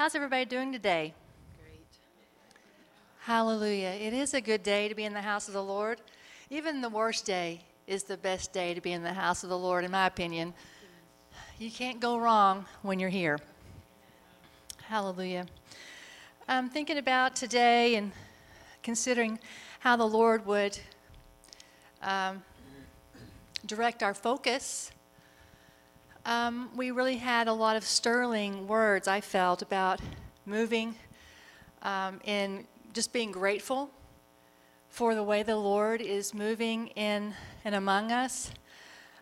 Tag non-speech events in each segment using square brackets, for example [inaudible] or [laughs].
How's everybody doing today? Great. Hallelujah. It is a good day to be in the house of the Lord. Even the worst day is the best day to be in the house of the Lord, in my opinion. You can't go wrong when you're here. Hallelujah. I'm thinking about today and considering how the Lord would um, direct our focus um, we really had a lot of sterling words, I felt, about moving um, in just being grateful for the way the Lord is moving in and among us,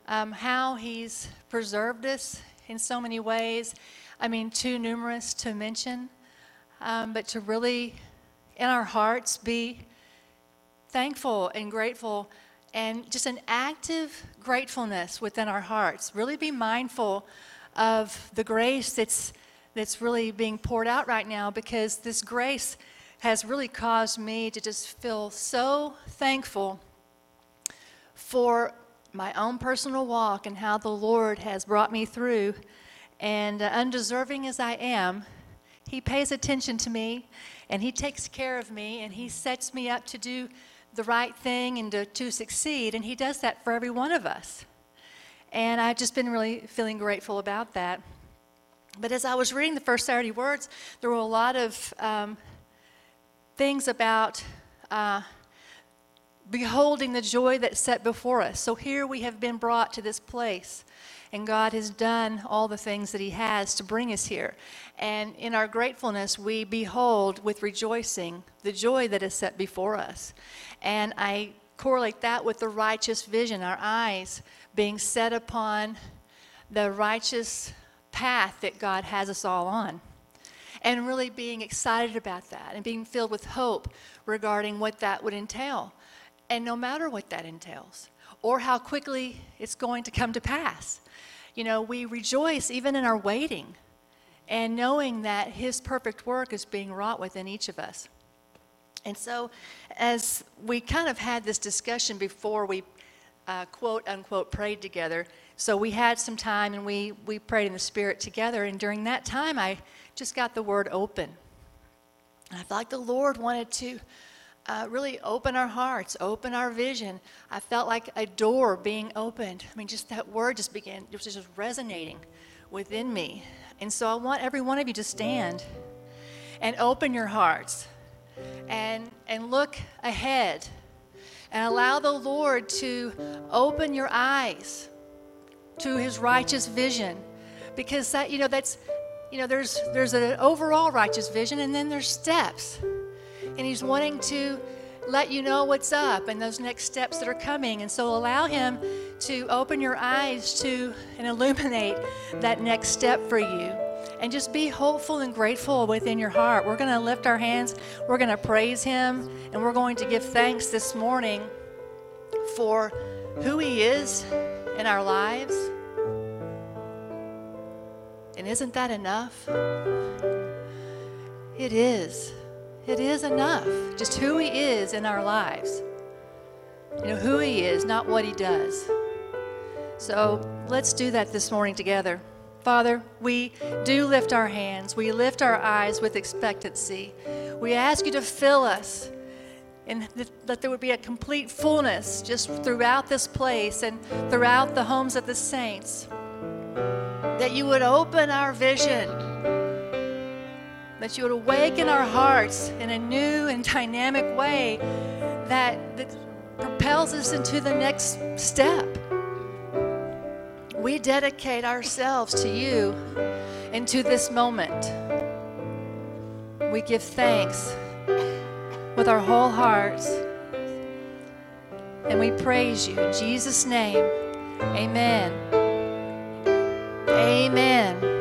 um, how He's preserved us in so many ways. I mean, too numerous to mention, um, but to really, in our hearts, be thankful and grateful and just an active gratefulness within our hearts. Really be mindful of the grace that's, that's really being poured out right now because this grace has really caused me to just feel so thankful for my own personal walk and how the Lord has brought me through. And uh, undeserving as I am, He pays attention to me and He takes care of me and He sets me up to do the right thing and to, to succeed. And He does that for every one of us. And I've just been really feeling grateful about that. But as I was reading the first 30 words, there were a lot of um, things about uh, beholding the joy that's set before us. So here we have been brought to this place, and God has done all the things that He has to bring us here. And in our gratefulness, we behold with rejoicing the joy that is set before us. And I correlate that with the righteous vision, our eyes being set upon the righteous path that God has us all on. And really being excited about that and being filled with hope regarding what that would entail. And no matter what that entails or how quickly it's going to come to pass, you know, we rejoice even in our waiting and knowing that His perfect work is being wrought within each of us. And so, as we kind of had this discussion before we uh, quote unquote prayed together, so we had some time and we, we prayed in the Spirit together. And during that time, I just got the word open. And I felt like the Lord wanted to uh, really open our hearts, open our vision. I felt like a door being opened. I mean, just that word just began, it was just resonating within me. And so I want every one of you to stand and open your hearts and, and look ahead and allow the Lord to open your eyes to his righteous vision because that you know that's you know there's there's an overall righteous vision and then there's steps and he's wanting to let you know what's up and those next steps that are coming and so allow him to open your eyes to and illuminate that next step for you and just be hopeful and grateful within your heart. We're going to lift our hands, we're going to praise Him, and we're going to give thanks this morning for who He is in our lives. And isn't that enough? It is. It is enough. Just who He is in our lives. You know, who He is, not what He does. So let's do that this morning together. Father, we do lift our hands. We lift our eyes with expectancy. We ask you to fill us and that there would be a complete fullness just throughout this place and throughout the homes of the saints. That you would open our vision, that you would awaken our hearts in a new and dynamic way that, that propels us into the next step we dedicate ourselves to you and to this moment. We give thanks with our whole hearts. And we praise you in Jesus' name. Amen. Amen.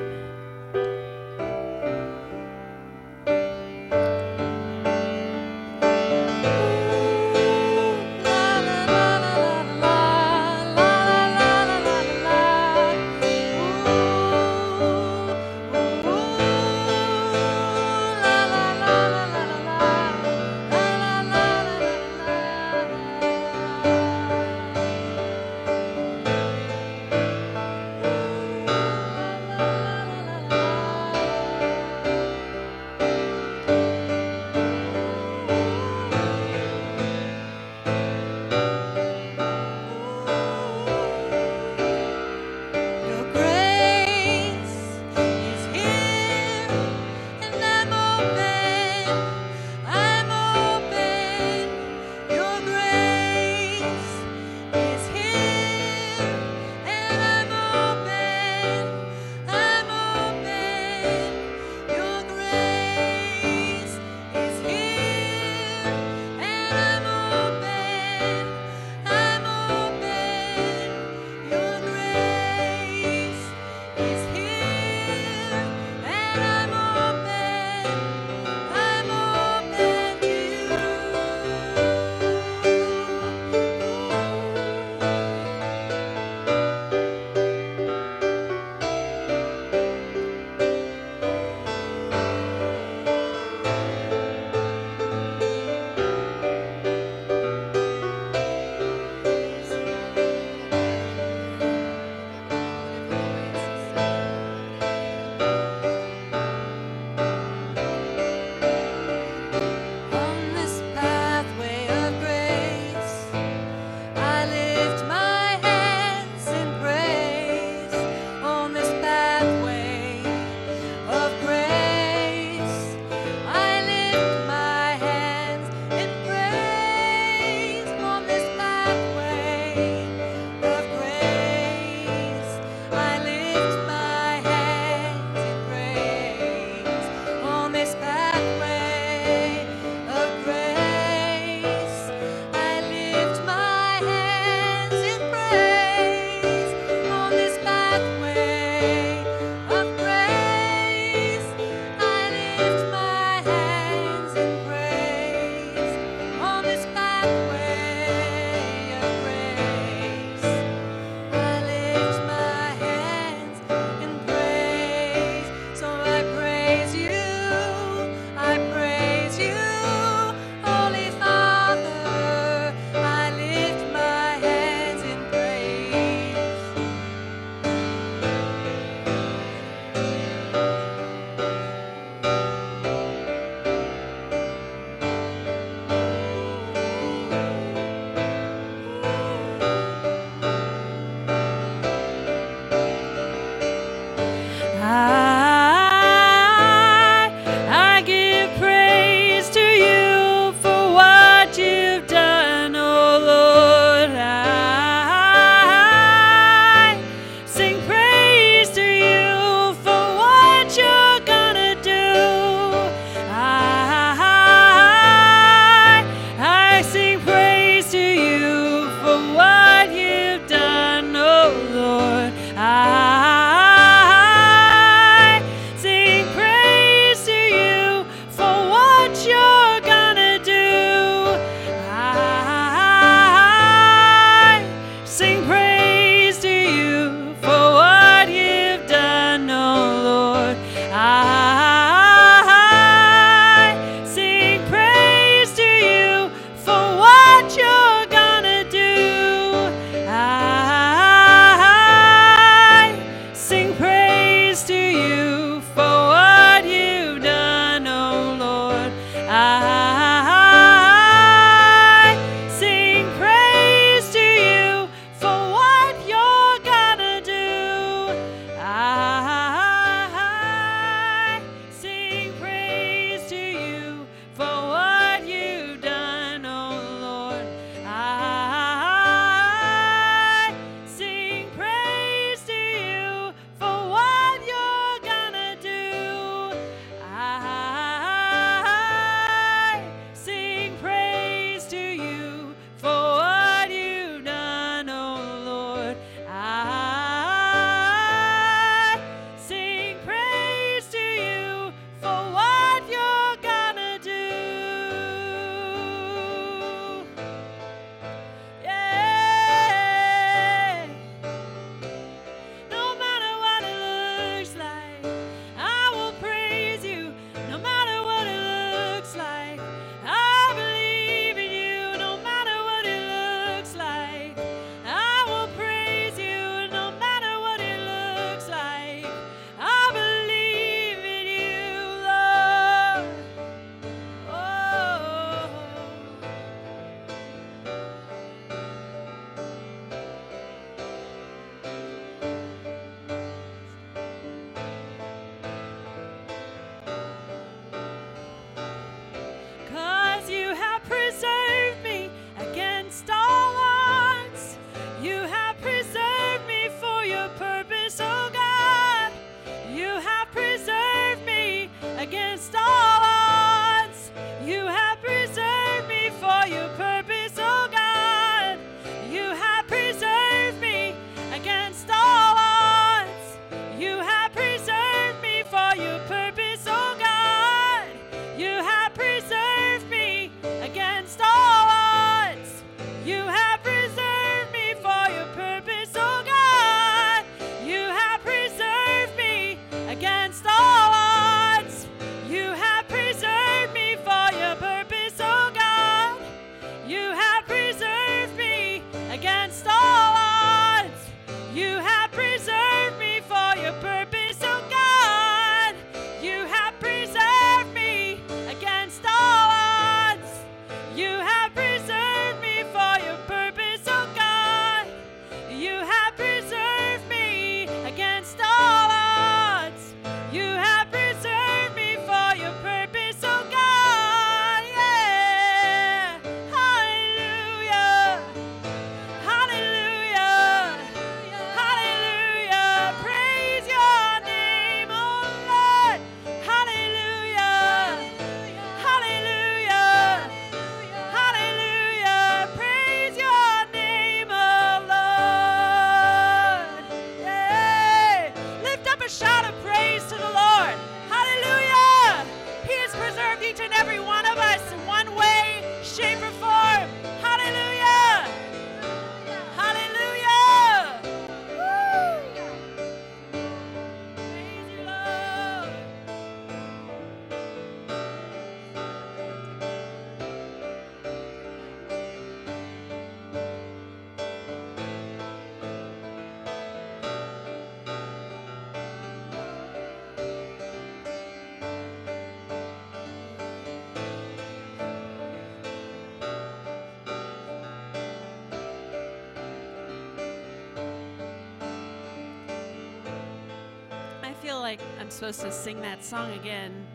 Feel like I'm supposed to sing that song again.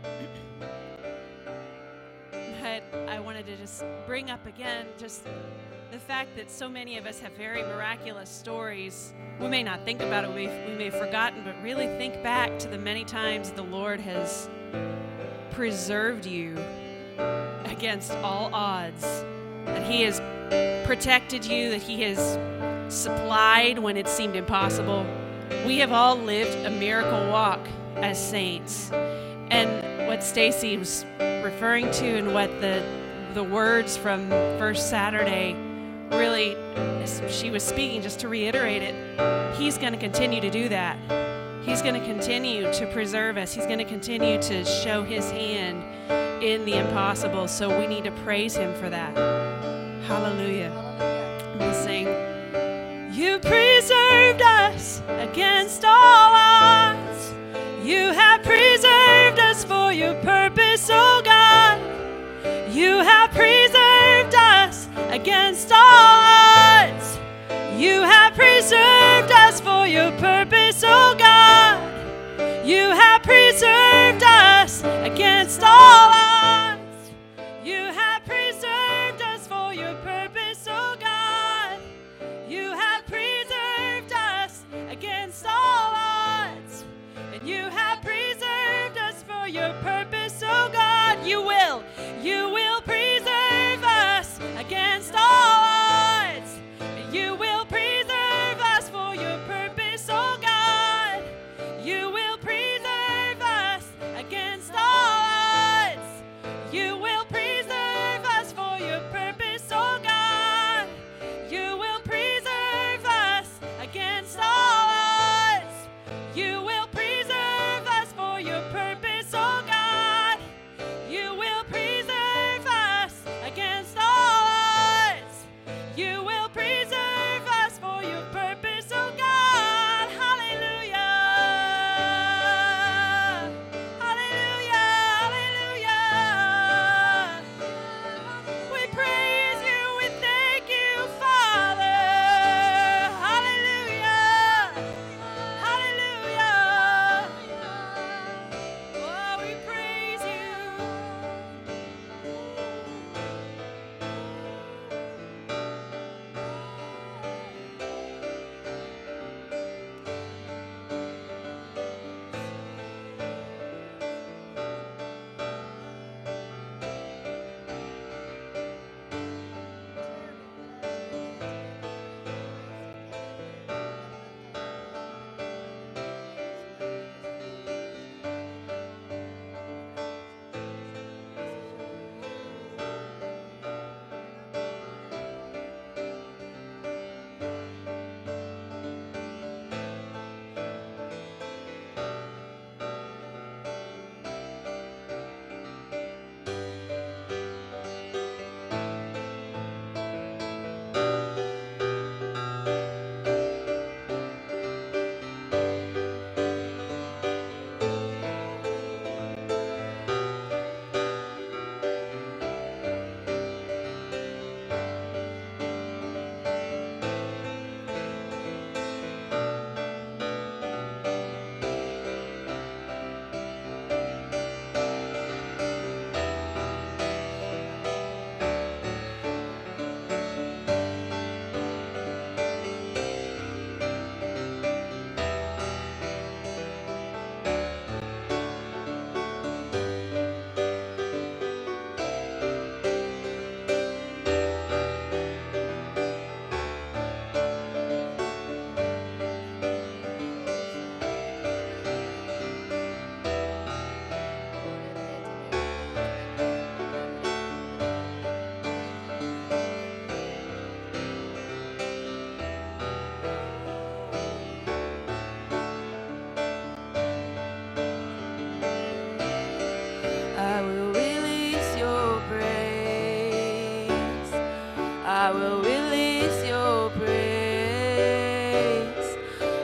but I wanted to just bring up again just the fact that so many of us have very miraculous stories. We may not think about it, we, we may have forgotten, but really think back to the many times the Lord has preserved you against all odds, that He has protected you, that He has supplied when it seemed impossible. We have all lived a miracle walk as saints. And what Stacy was referring to and what the the words from first Saturday really she was speaking just to reiterate it. He's going to continue to do that. He's going to continue to preserve us. He's going to continue to show his hand in the impossible. So we need to praise him for that. Hallelujah. I'm going to sing. You preserved us against all odds. You have preserved us for your purpose, oh God. You have preserved us against all odds. You have preserved us for your purpose, oh God. You have preserved us against all odds.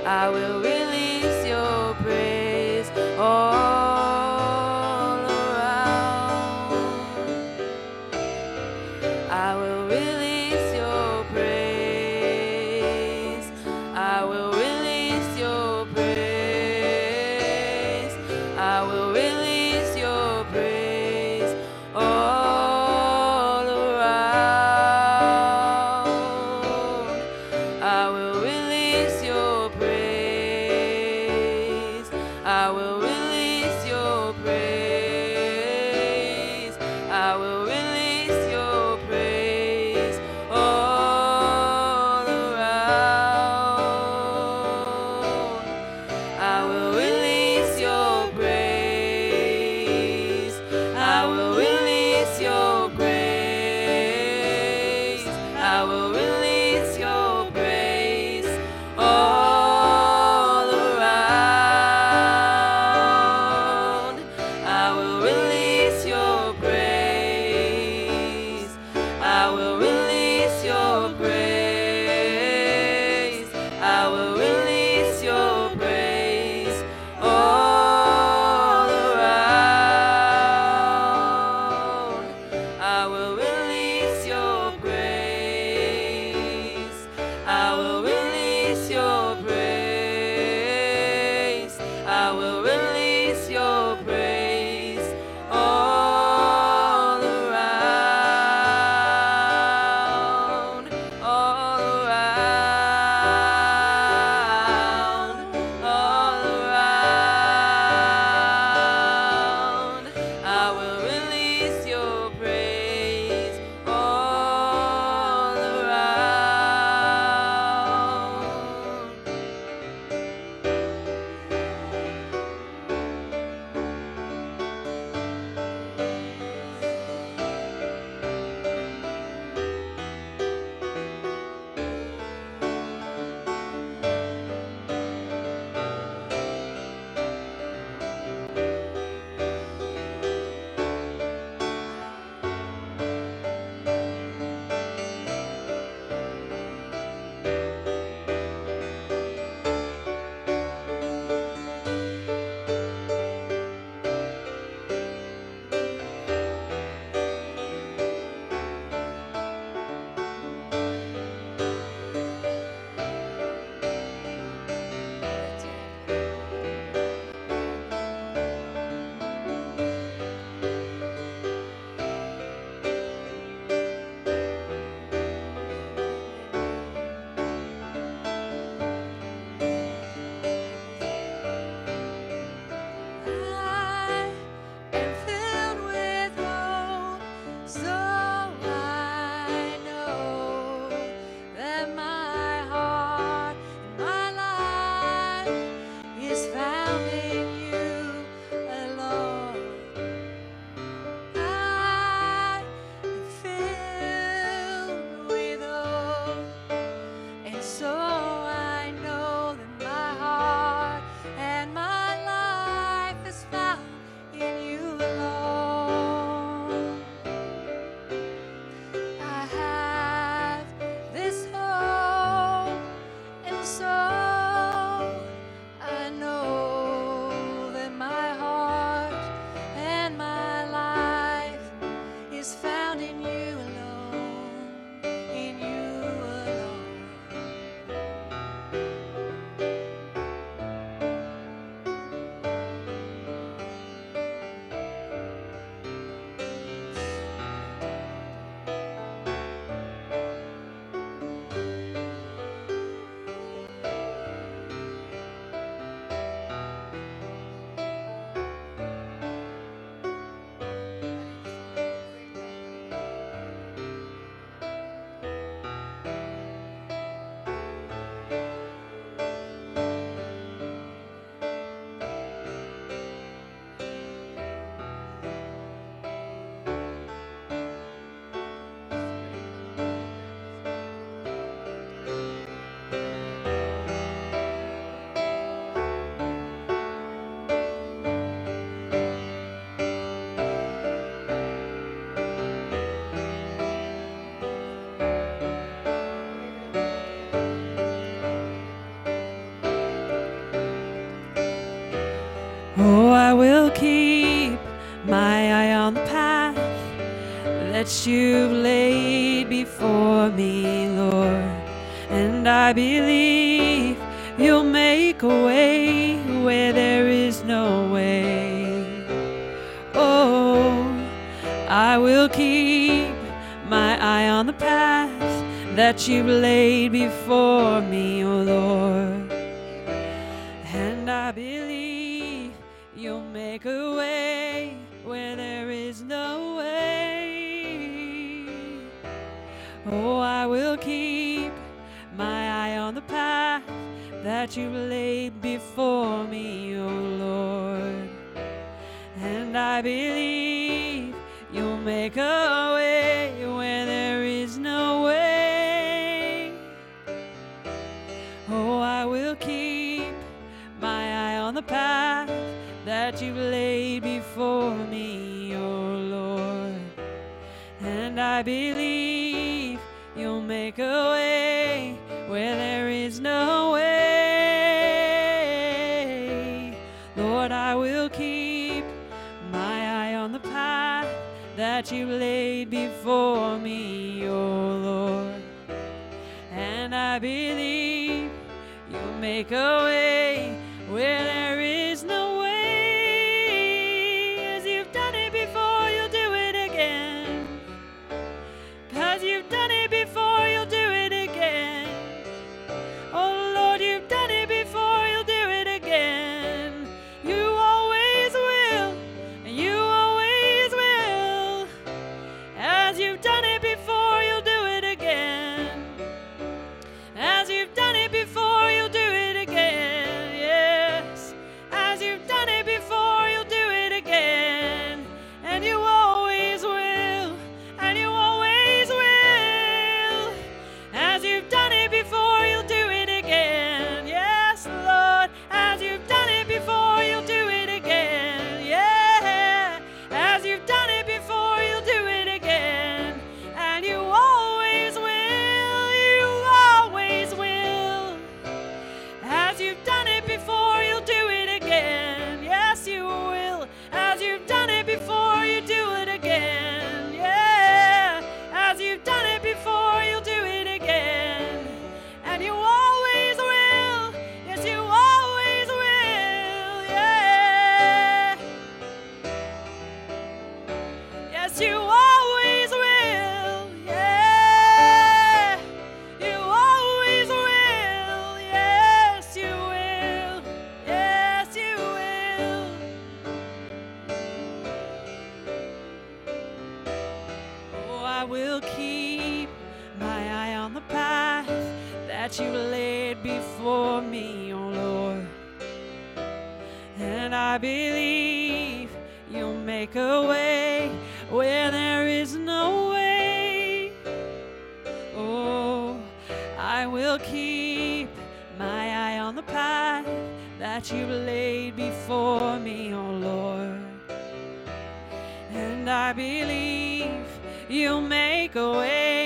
I will release the path that you've laid before me, Lord. And I believe you'll make a way where there is no way. Oh, I will keep my eye on the path that you've laid before me, O oh Lord. And I believe you'll make a way Oh, I will keep my eye on the path that you've laid before me, O oh Lord. And I believe you'll make a way where there is no way. Oh, I will keep my eye on the path that you've laid before me, O oh Lord. And I believe you'll make a way where there is no way. Lord, I will keep my eye on the path that you laid before me, O oh Lord. And I believe you'll make a way the path that you laid before me, oh Lord. And I believe you'll make a way where there is no way. Oh, I will keep my eye on the path that you laid before me, oh Lord. And I believe you'll make a way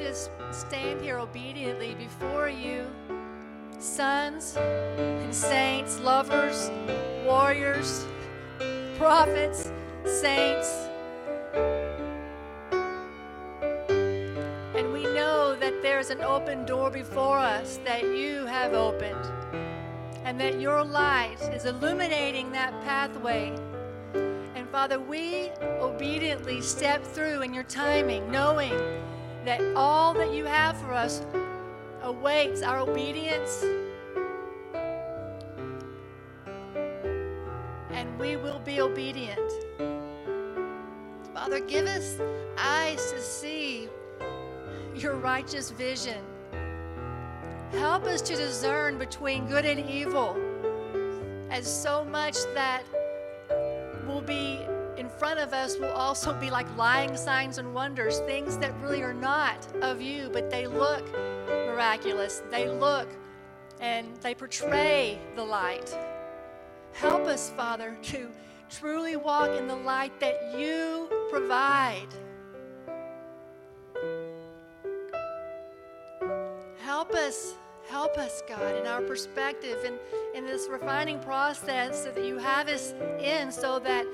just stand here obediently before you, sons and saints, lovers, warriors, prophets, saints. And we know that there's an open door before us that you have opened, and that your light is illuminating that pathway. And Father, we obediently step through in your timing, knowing that all that you have for us awaits our obedience. And we will be obedient. Father, give us eyes to see your righteous vision. Help us to discern between good and evil, as so much that will be front of us will also be like lying signs and wonders, things that really are not of you, but they look miraculous. They look and they portray the light. Help us, Father, to truly walk in the light that you provide. Help us, help us, God, in our perspective and in this refining process that you have us in so that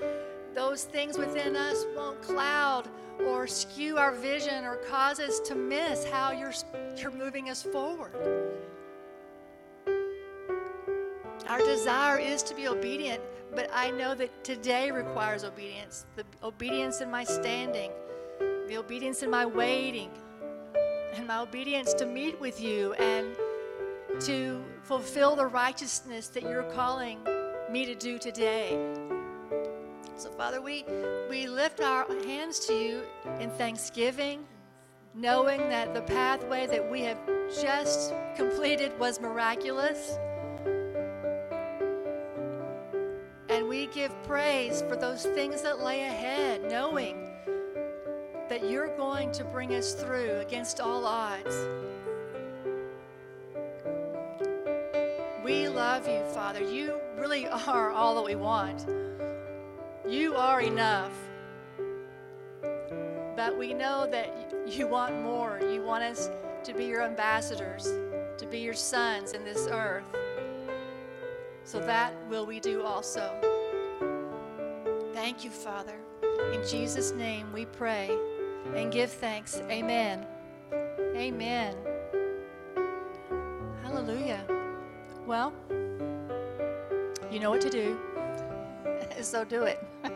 those things within us won't cloud or skew our vision or cause us to miss how you're, you're moving us forward. Our desire is to be obedient, but I know that today requires obedience the obedience in my standing, the obedience in my waiting, and my obedience to meet with you and to fulfill the righteousness that you're calling me to do today. So, Father, we, we lift our hands to you in thanksgiving, knowing that the pathway that we have just completed was miraculous. And we give praise for those things that lay ahead, knowing that you're going to bring us through against all odds. We love you, Father. You really [laughs] are all that we want. You are enough. But we know that you want more. You want us to be your ambassadors, to be your sons in this earth. So that will we do also. Thank you, Father. In Jesus' name we pray and give thanks. Amen. Amen. Hallelujah. Well, you know what to do, is so do it. [laughs]